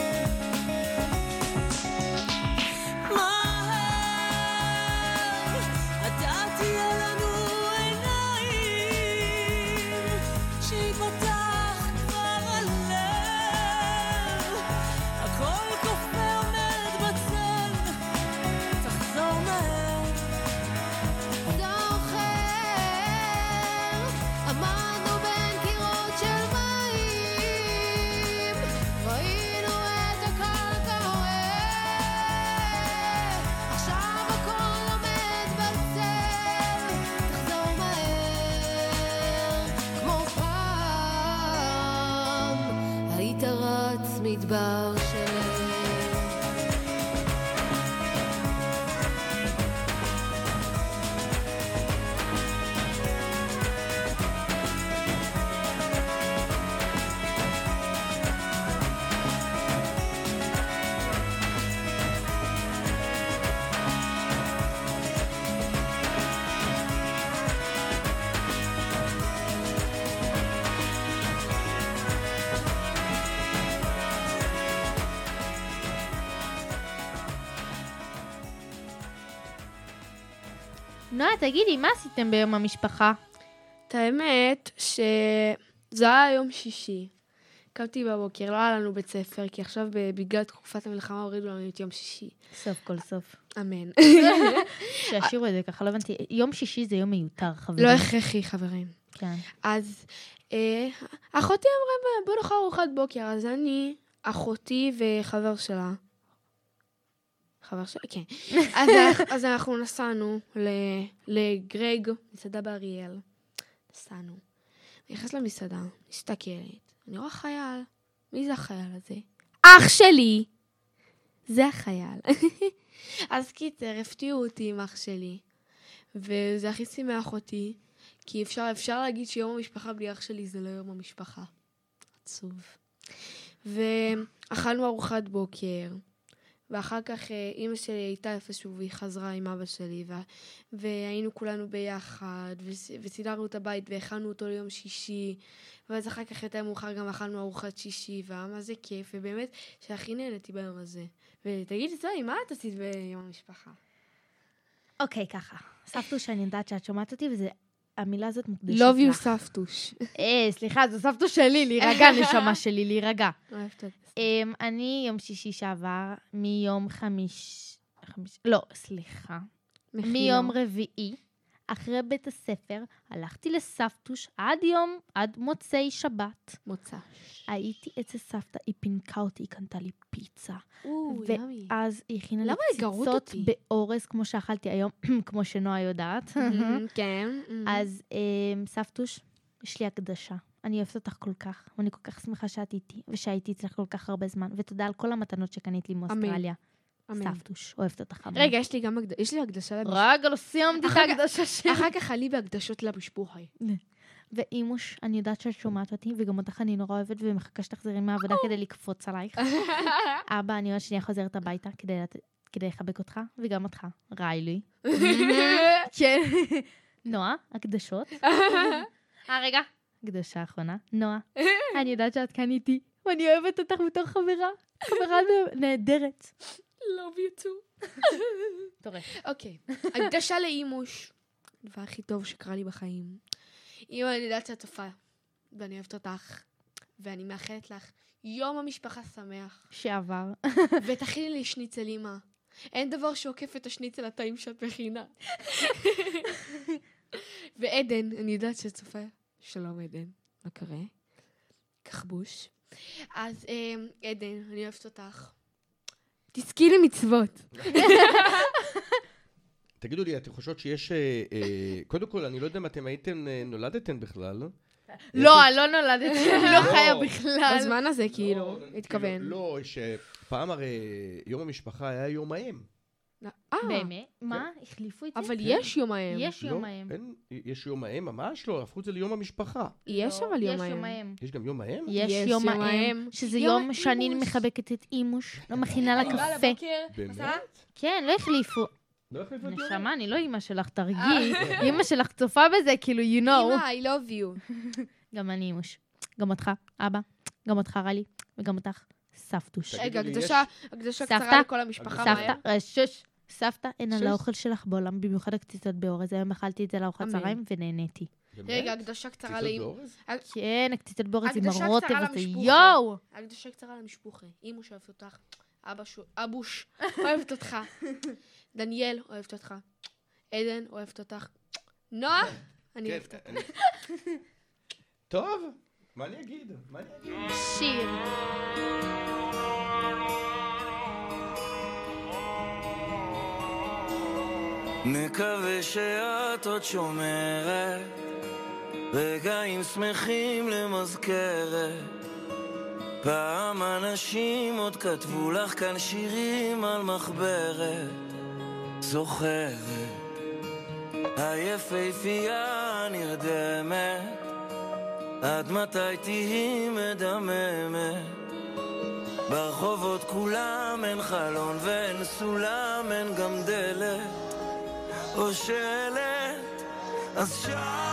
about תגידי, מה עשיתם ביום המשפחה? את האמת שזה היה יום שישי. קמתי בבוקר, לא היה לנו בית ספר, כי עכשיו בגלל תקופת המלחמה הורידו לנו את יום שישי. סוף כל סוף. אמן. שישאירו את זה ככה, לא הבנתי. יום שישי זה יום מיותר, חברים. לא הכרחי, חברים. כן. אז אה, אחותי אמרה, בוא נאכל ארוחת בוקר, אז אני, אחותי וחבר שלה, חבר שלה, כן. אז, אז אנחנו נסענו לגרג, מסעדה באריאל. נסענו. אני נכנסת למסעדה, מסתכלת, אני רואה חייל. מי זה החייל הזה? אח שלי! זה החייל. אז קיצר, הפתיעו אותי עם אח שלי, וזה הכי שימח אותי, כי אפשר, אפשר להגיד שיום המשפחה בלי אח שלי זה לא יום המשפחה. עצוב. ואכלנו ארוחת בוקר, ואחר כך אה, אימא שלי הייתה איפשהו והיא חזרה עם אבא שלי, וה- והיינו כולנו ביחד, וס- וסידרנו את הבית והכנו אותו ליום שישי, ואז אחר כך יותר מאוחר גם אכלנו ארוחת שישי, והיה מה זה כיף, ובאמת שהכי נהניתי ביום הזה. ותגידי, זוהי, מה את עשית ביום המשפחה? אוקיי, ככה. סבתוש, אני יודעת שאת שומעת אותי, וזה... המילה הזאת מוקדשת Love you, לך. סבתוש. אה, סליחה, זו סבתוש שלי, להירגע, נשמה שלי, להירגע. אמ, אני יום שישי שעבר, מיום חמיש... לא, סליחה. מיום רביעי, אחרי בית הספר, הלכתי לסבתוש עד יום, עד מוצאי שבת. מוצא. הייתי אצל סבתא, היא פינקה אותי, היא קנתה לי פיצה. או, ימי. ואז היא הכינה לי אותי? באורז, כמו שאכלתי היום, כמו שנועה יודעת. מהמם, כן. מהמם. אז אמ, סבתוש, יש לי הקדשה. אני אוהבת אותך כל כך, ואני כל כך שמחה שאת איתי, ושהייתי אצלך כל כך הרבה זמן, ותודה על כל המתנות שקנית לי מאוסטרליה. אמן. סבתוש, אוהבת אותך המון. רגע, יש לי גם הקדשה, יש לי הקדשה למשפחה. רגע, לא סיימתי את ההקדשה שלי. אחר כך עלי בהקדשות למשפחה. ואימוש, אני יודעת שאת שומעת אותי, וגם אותך אני נורא אוהבת ומחכה שתחזרי מהעבודה כדי לקפוץ עלייך. אבא, אני עוד שנייה חוזרת הביתה כדי לחבק אותך, וגם אותך, ריילי. כן. נועה, הקדשות. אה, רגע. הקדשה האחרונה, נועה, אני יודעת שאת כאן איתי, ואני אוהבת אותך בתור חברה. חברה נהדרת. Love you too. טורף. אוקיי, הקדשה לאימוש. הדבר הכי טוב שקרה לי בחיים. אמא, אני יודעת שאת צופה, ואני אוהבת אותך, ואני מאחלת לך יום המשפחה שמח. שעבר. ותכיני לי שניצל אימא. אין דבר שעוקף את השניצל הטעים שאת מכינה. ועדן, אני יודעת שאת צופה. שלום עדן, מה קורה? כחבוש. אז אמ, עדן, אני אוהבת אותך. תזכי למצוות. תגידו לי, אתם חושבות שיש... אה, אה, קודם כל, אני לא יודע אם אתם הייתם, אה, נולדתם בכלל. לא, אני לא נולדתי, אני לא לא. חיה בכלל. בזמן הזה, כאילו, התכוון. לא, שפעם הרי יום המשפחה היה יום האם. אה, באמת? מה? החליפו את זה? אבל יש יום האם. יש יום לא, האם. יש יום האם? ממש לא, הפכו את זה ליום המשפחה. יש לא, אבל יום יש האם. יום האם. יש גם יום האם? יש יום האם. שזה יום שאני. מחבקת את אימוש, לא מכינה לה קפה. באמת? כן, לא החליפו. לא החליפו את יום נשמה, אני לא אימא שלך, תרגיעי. אימא שלך צופה בזה, כאילו, you know. אמא, I love you. גם אני אימוש. גם אותך, אבא. גם אותך, רלי. וגם אותך, סבתוש. רגע, הקדשה? קצרה לכל המשפחה. סבתא, אה, שש. סבתא, אין על. האוכל שלך בעולם, במיוחד הקציצות באורז. היום אכלתי את זה לארוחת. צהריים ונהניתי. רגע, הקדשה קצרה. באורז? כן, הקציצות באורז עם הרוטב הזה. יואו! הקדשה קצרה למשפוחה. אמא שאוהבת אותך. אבא שו... אבוש, אוהבת אותך. דניאל, אוהבת אותך. עדן, אוהבת אותך. נועה, אני כן, אוהבת אותך. טוב, מה אני אגיד? מה אני אגיד? שיר. מקווה שאת עוד שומרת. רגעים שמחים למזכרת. פעם אנשים עוד כתבו לך כאן שירים על מחברת. זוכרת. היפהפייה נרדמת עד מתי תהיי מדממת? ברחובות כולם אין חלון ואין סולם אין גם דלת או שלט אז שר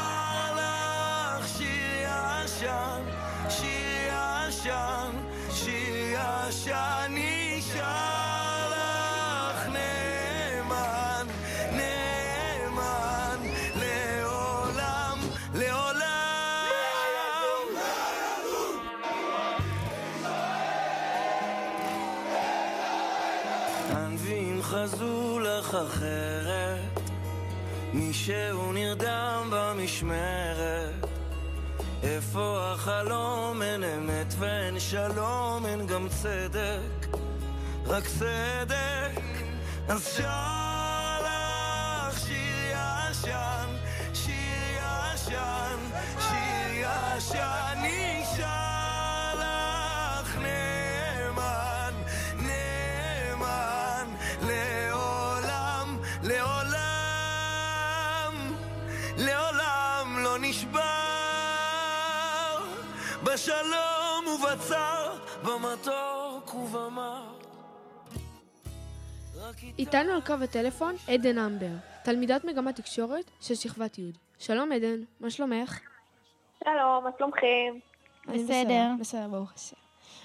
מישהו נרדם במשמרת. איפה החלום? אין אמת ואין שלום, אין גם צדק, רק צדק. אז שר איתנו על קו הטלפון עדן אמבר, תלמידת מגמת תקשורת של שכבת י'. שלום עדן, מה שלומך? שלום, מה שלומכם? בסדר. בסדר, ברוך השם.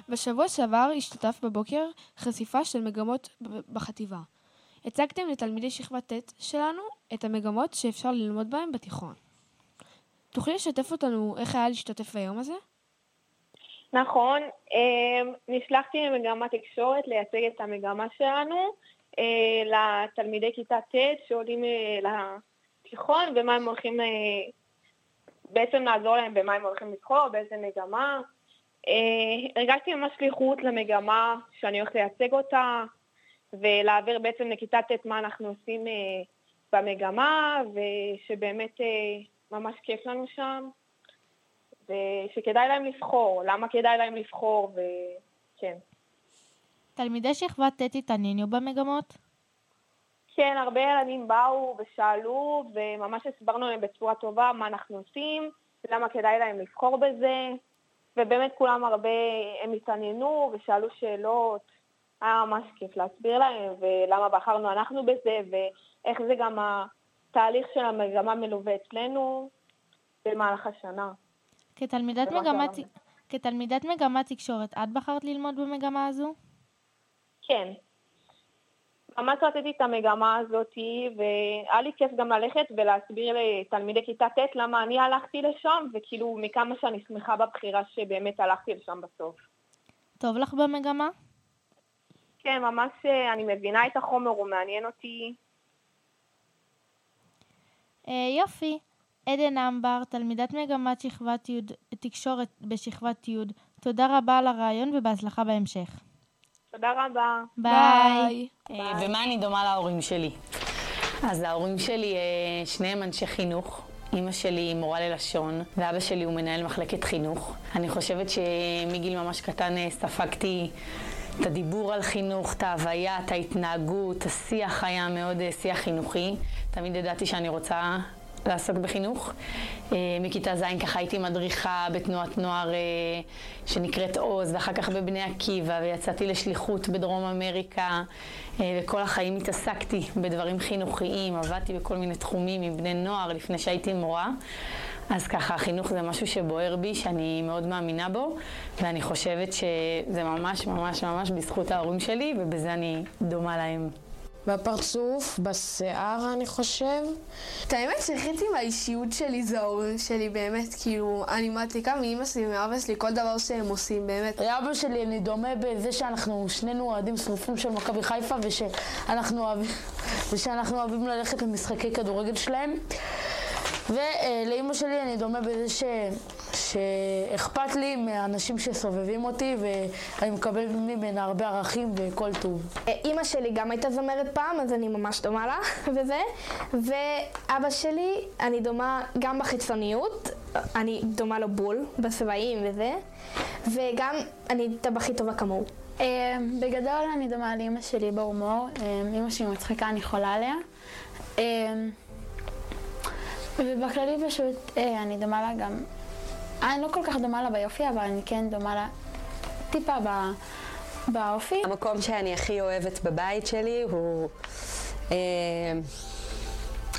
בשבוע שעבר השתתף בבוקר חשיפה של מגמות בחטיבה. הצגתם לתלמידי שכבת ט' שלנו את המגמות שאפשר ללמוד בהן בתיכון. תוכלי לשתף אותנו איך היה להשתתף ביום הזה? נכון, אמ, נשלחתי למגמת תקשורת לייצג את המגמה שלנו לתלמידי כיתה ט' שעולים אה, לתיכון ומה הם הולכים, אה, בעצם לעזור להם במה הם הולכים לבחור, באיזה מגמה. הרגשתי ממש שליחות למגמה שאני הולכת לייצג אותה ולהעביר בעצם לכיתה ט' מה אנחנו עושים במגמה ושבאמת ממש כיף לנו שם. ושכדאי להם לבחור, למה כדאי להם לבחור, וכן. תלמידי שכבת ט' התעניינו במגמות? כן, הרבה ילדים באו ושאלו, וממש הסברנו להם בצורה טובה מה אנחנו עושים, למה כדאי להם לבחור בזה, ובאמת כולם הרבה, הם התעניינו ושאלו שאלות, היה ממש כיף להסביר להם, ולמה בחרנו אנחנו בזה, ואיך זה גם התהליך של המגמה מלווה אצלנו במהלך השנה. כתלמידת מגמת, כתלמידת מגמת תקשורת, את בחרת ללמוד במגמה הזו? כן. ממש רציתי את המגמה הזאת, והיה לי כיף גם ללכת ולהסביר לתלמידי כיתה ט' למה אני הלכתי לשם, וכאילו מכמה שאני שמחה בבחירה שבאמת הלכתי לשם בסוף. טוב לך במגמה? כן, ממש אה, אני מבינה את החומר, הוא מעניין אותי. אה, יופי. עדן אמבר, תלמידת מגמת שכבת י' תקשורת בשכבת י', תודה רבה על הרעיון ובהצלחה בהמשך. תודה רבה. ביי. אה, ומה אני דומה להורים שלי? אז ההורים שלי, אה, שניהם אנשי חינוך. אימא שלי היא מורה ללשון, ואבא שלי הוא מנהל מחלקת חינוך. אני חושבת שמגיל ממש קטן אה, ספגתי את הדיבור על חינוך, את ההוויה, את ההתנהגות, השיח היה מאוד שיח חינוכי. תמיד ידעתי שאני רוצה לעסוק בחינוך. אה, מכיתה ז' ככה הייתי מדריכה בתנועת נוער אה, שנקראת עוז, ואחר כך בבני עקיבא, ויצאתי לשליחות בדרום אמריקה, אה, וכל החיים התעסקתי בדברים חינוכיים, עבדתי בכל מיני תחומים עם בני נוער לפני שהייתי מורה. אז ככה, החינוך זה משהו שבוער בי, שאני מאוד מאמינה בו, ואני חושבת שזה ממש ממש ממש בזכות ההורים שלי, ובזה אני דומה להם. בפרצוף, בשיער, אני חושב. את האמת שחצי מהאישיות שלי זה ההורים שלי, באמת, כאילו, אני מעתיקה מאמא שלי ומאבא שלי כל דבר שהם עושים, באמת. לאבא שלי אני דומה בזה שאנחנו שנינו אוהדים שרופים של מכבי חיפה ושאנחנו אוהבים, ושאנחנו אוהבים ללכת למשחקי כדורגל שלהם. ולאימא שלי אני דומה בזה ש... שאכפת לי מהאנשים שסובבים אותי ואני מקבל ממנה הרבה ערכים וכל טוב. אימא שלי גם הייתה זמרת פעם, אז אני ממש דומה לה וזה. ואבא שלי, אני דומה גם בחיצוניות, אני דומה לו בול, בצבעים וזה. וגם אני טבחית טובה כמוהו. אה, בגדול אני דומה לאימא שלי בהומור, אה, אימא שלי מצחיקה, אני חולה עליה. אה, ובכללי פשוט אני דומה לה גם אני לא כל כך דומה לה ביופי, אבל אני כן דומה לה טיפה ב... באופי. המקום שאני הכי אוהבת בבית שלי הוא אה,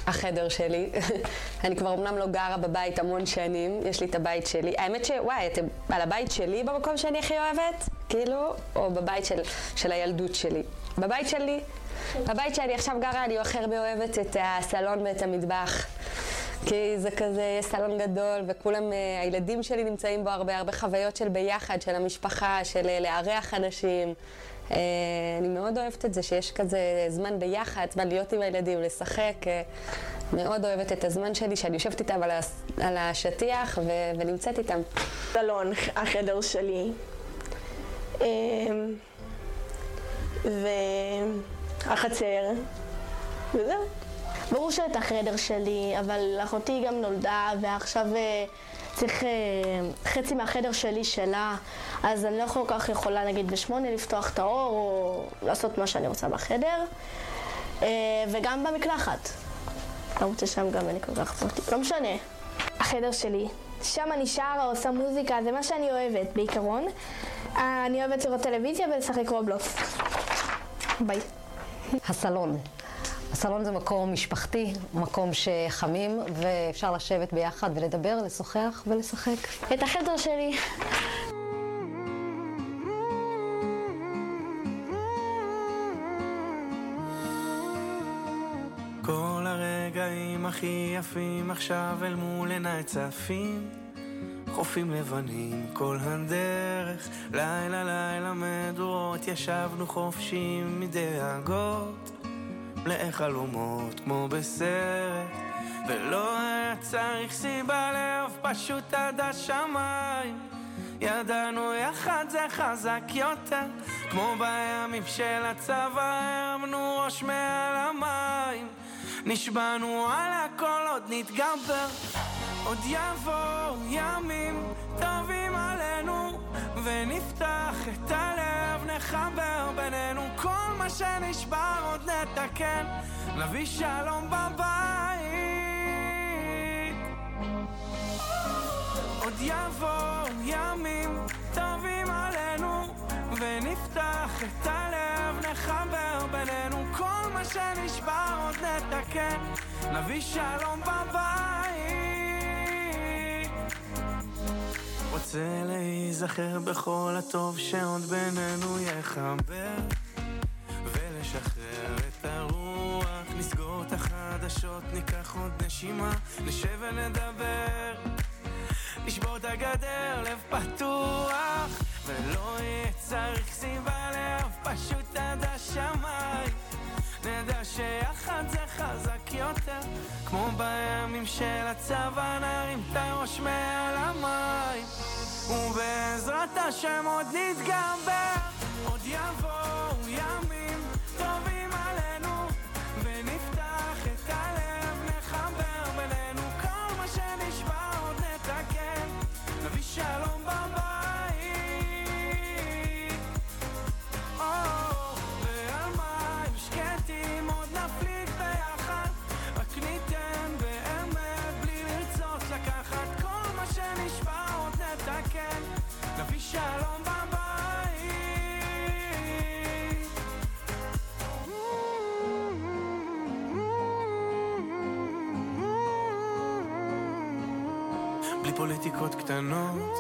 החדר שלי. אני כבר אמנם לא גרה בבית המון שנים, יש לי את הבית שלי. האמת שוואי, אתם על הבית שלי במקום שאני הכי אוהבת? כאילו? או בבית של, של הילדות שלי? בבית שלי, בבית שאני עכשיו גרה, אני הכי הרבה אוהבת את הסלון ואת המטבח. כי זה כזה סלון גדול, וכולם, אה, הילדים שלי נמצאים בו הרבה, הרבה חוויות של ביחד, של המשפחה, של אה, לארח אנשים. אה, אני מאוד אוהבת את זה שיש כזה זמן ביחד, זמן להיות עם הילדים, לשחק. מאוד אוהבת את הזמן שלי, שאני יושבת איתם על, הס... על השטיח ו... ונמצאת איתם. סלון, החדר שלי. אמ, והחצר, וזהו. ברור שאת החדר שלי, אבל אחותי גם נולדה, ועכשיו אה, צריך אה, חצי מהחדר שלי שלה, אז אני לא כל כך יכולה נגיד בשמונה לפתוח את האור, או לעשות מה שאני רוצה בחדר. אה, וגם במקלחת. למרות ששם גם אני כל כך פרטי. לא משנה. החדר שלי. שם אני שרה, עושה מוזיקה, זה מה שאני אוהבת בעיקרון. אני אוהבת לראות טלוויזיה ולשחק רובלוקס. ביי. הסלון. הסלון זה מקום משפחתי, מקום שחמים, ואפשר לשבת ביחד ולדבר, לשוחח ולשחק. את החדר שלי. כל הרגעים הכי יפים עכשיו אל מול עיניי צפים חופים לבנים כל הדרך לילה לילה מדורות ישבנו חופשים מדאגות מלאי חלומות כמו בסרט ולא היה צריך סיבה לאהוב פשוט עד השמיים. ידענו יחד זה חזק יותר כמו בימים של הצבא הרמנו ראש מעל המים. נשבענו על הכל עוד נתגבר עוד יבואו ימים טובים עלינו ונפתח את הלב, נחבר בינינו כל מה שנשבר עוד נתקן נביא שלום בבית. עוד יבואו ימים טובים עלינו ונפתח את הלב, נחבר בינינו כל מה שנשבר עוד נתקן נביא שלום בבית רוצה להיזכר בכל הטוב שעוד בינינו יחבר ולשחרר את הרוח. נסגור את החדשות, ניקח עוד נשימה נשב ונדבר. נשבור את הגדר, לב פתוח ולא יהיה צריך סיבה לאהוב פשוט עד השמיים נדע שיחד זה חזק יותר כמו בימים של הצבא נרים את הראש מעל המים. ובעזרת השם עוד נתגבר עוד יבואו ימים טובים פוליטיקות קטנות,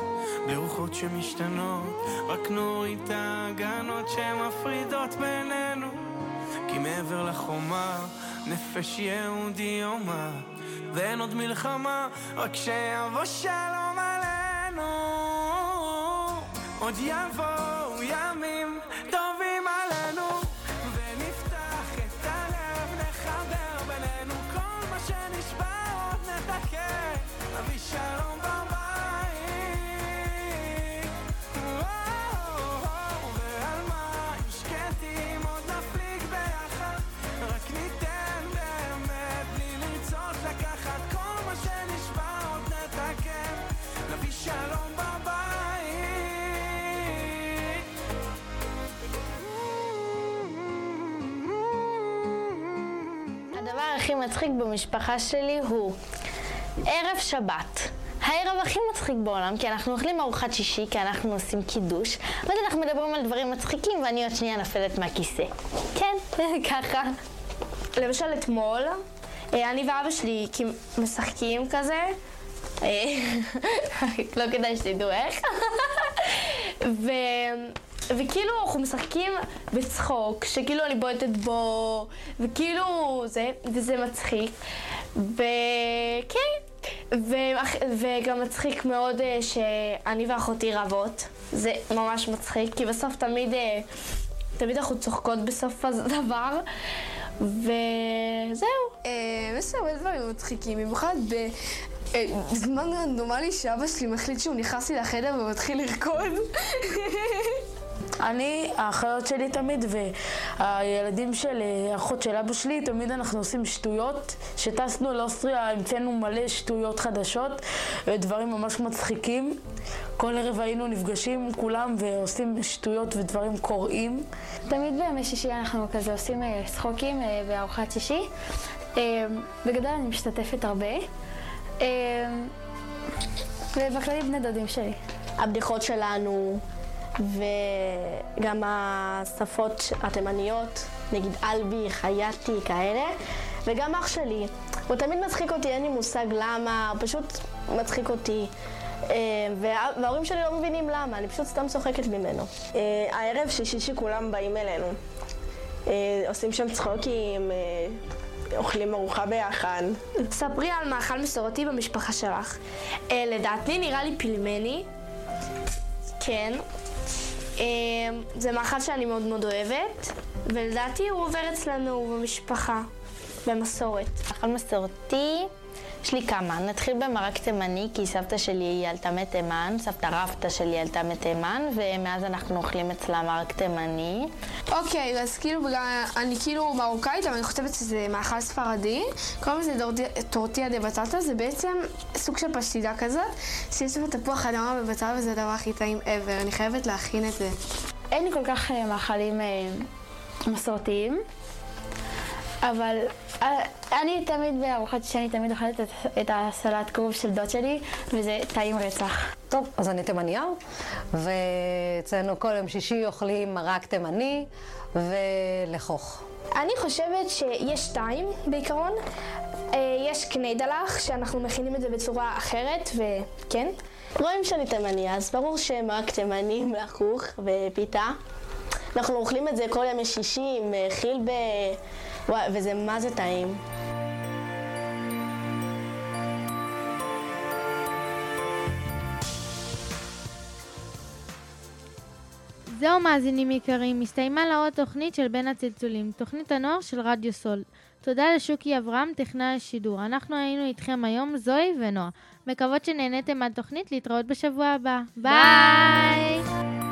בלי רוחות שמשתנות, רק נוריד את ההגנות שמפרידות בינינו. כי מעבר לחומה, נפש יהודי יומה, ואין עוד מלחמה, רק שיבוא שלום עלינו. עוד יבואו מצחיק במשפחה שלי הוא ערב שבת. הערב הכי מצחיק בעולם, כי אנחנו אוכלים ארוחת שישי, כי אנחנו עושים קידוש, ואז אנחנו מדברים על דברים מצחיקים, ואני עוד שנייה נפלת מהכיסא. כן, ככה. למשל אתמול, אה, אני ואבא שלי משחקים כזה, אה, לא כדאי שתדעו איך, ו... וכאילו אנחנו משחקים בצחוק, שכאילו אני בועטת בו, וכאילו זה, וזה מצחיק. וכן, ואח- וגם מצחיק מאוד אה, שאני ואחותי רבות. זה ממש מצחיק, כי בסוף תמיד אה, תמיד אנחנו צוחקות בסוף הדבר, וזהו. אה, יש הרבה דברים מצחיקים, במיוחד בזמן רנדומלי שאבא שלי מחליט שהוא נכנס לי לחדר ומתחיל לרקוד. אני, האחיות שלי תמיד, והילדים של אה, אחות של אבא שלי, תמיד אנחנו עושים שטויות. כשטסנו לאוסטריה המצאנו מלא שטויות חדשות, ודברים ממש מצחיקים. כל ערב היינו נפגשים כולם ועושים שטויות ודברים קוראים. תמיד בימי שישי אנחנו כזה עושים אה, צחוקים אה, בארוחת שישי. בגדול אני משתתפת הרבה. ובכללי בני דודים שלי. הבדיחות שלנו, וגם השפות התימניות, נגיד אלבי, חייתי, כאלה. וגם אח שלי, הוא תמיד מצחיק אותי, אין לי מושג למה, הוא פשוט מצחיק אותי. אה, וההורים שלי לא מבינים למה, אני פשוט סתם צוחקת ממנו. אה, הערב שישי שכולם באים אלינו. אה, עושים שם צחוקים, אוכלים ארוחה ביחד. ספרי על מאכל מסורתי במשפחה שלך. לדעתי נראה לי פילמני. כן. אמ, זה מאכל שאני מאוד מאוד אוהבת, ולדעתי הוא עובר אצלנו במשפחה, במסורת. מאכל מסורתי, יש לי כמה. נתחיל במרק תימני, כי סבתא שלי עלתה מתימן, סבתא רבתא שלי עלתה מתימן, ומאז אנחנו אוכלים אצלה מרק תימני. אוקיי, אז כאילו בגלל, אני כאילו מרוקאית, אבל אני חושבת שזה מאכל ספרדי. קוראים לזה טורטיה דה בטטה, זה בעצם סוג של פשטידה כזאת, שיש בה תפוח אדמה ובצל וזה הדבר הכי טעים ever. אני חייבת להכין את זה. אין לי כל כך אה, מאכלים אה, מסורתיים. אבל אה, אני תמיד בארוחת שאני תמיד אוכלת את, את הסלט כרוב של דוד שלי, וזה טעים רצח. טוב, אז אני תימניה, ואצלנו כל יום שישי אוכלים מרק תימני ולחוך. אני חושבת שיש שתיים בעיקרון. אה, יש קני דלח, שאנחנו מכינים את זה בצורה אחרת, וכן. רואים שאני תימניה, אז ברור שמרק תימני, לחוך ופיתה. אנחנו אוכלים את זה כל ימי שישי עם אה, חילבה. וואי, וזה מה זה טעים. זהו מאזינים יקרים, הסתיימה לעוד תוכנית של בין הצלצולים, תוכנית הנוער של רדיו סול. תודה לשוקי אברהם, טכנאי השידור. אנחנו היינו איתכם היום, זוהי ונועה. מקוות שנהניתם מהתוכנית, להתראות בשבוע הבא. ביי! ביי.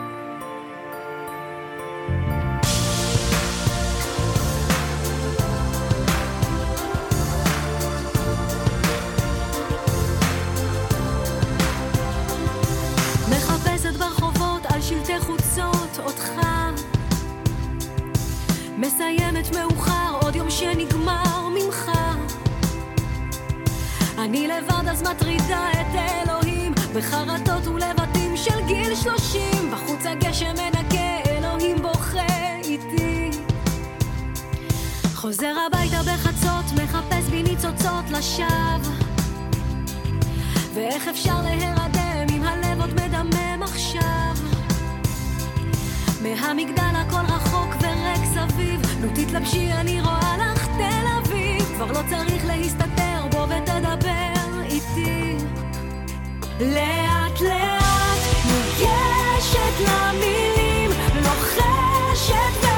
מסיימת מאוחר, עוד יום שנגמר ממך. אני לבד אז מטרידה את אלוהים, בחרטות ולבטים של גיל שלושים. בחוץ הגשם מנקה, אלוהים בוכה איתי. חוזר הביתה בחצות, מחפש בי ניצוצות לשווא. ואיך אפשר להירדם אם הלב עוד מדמם עכשיו? מהמגדל הכל רחוק מתפרק סביב, נו תתלבשי אני רואה לך תל אביב, כבר לא צריך להסתתר בו ותדבר איתי. לאט לאט מוגשת למילים, לוחשת ו...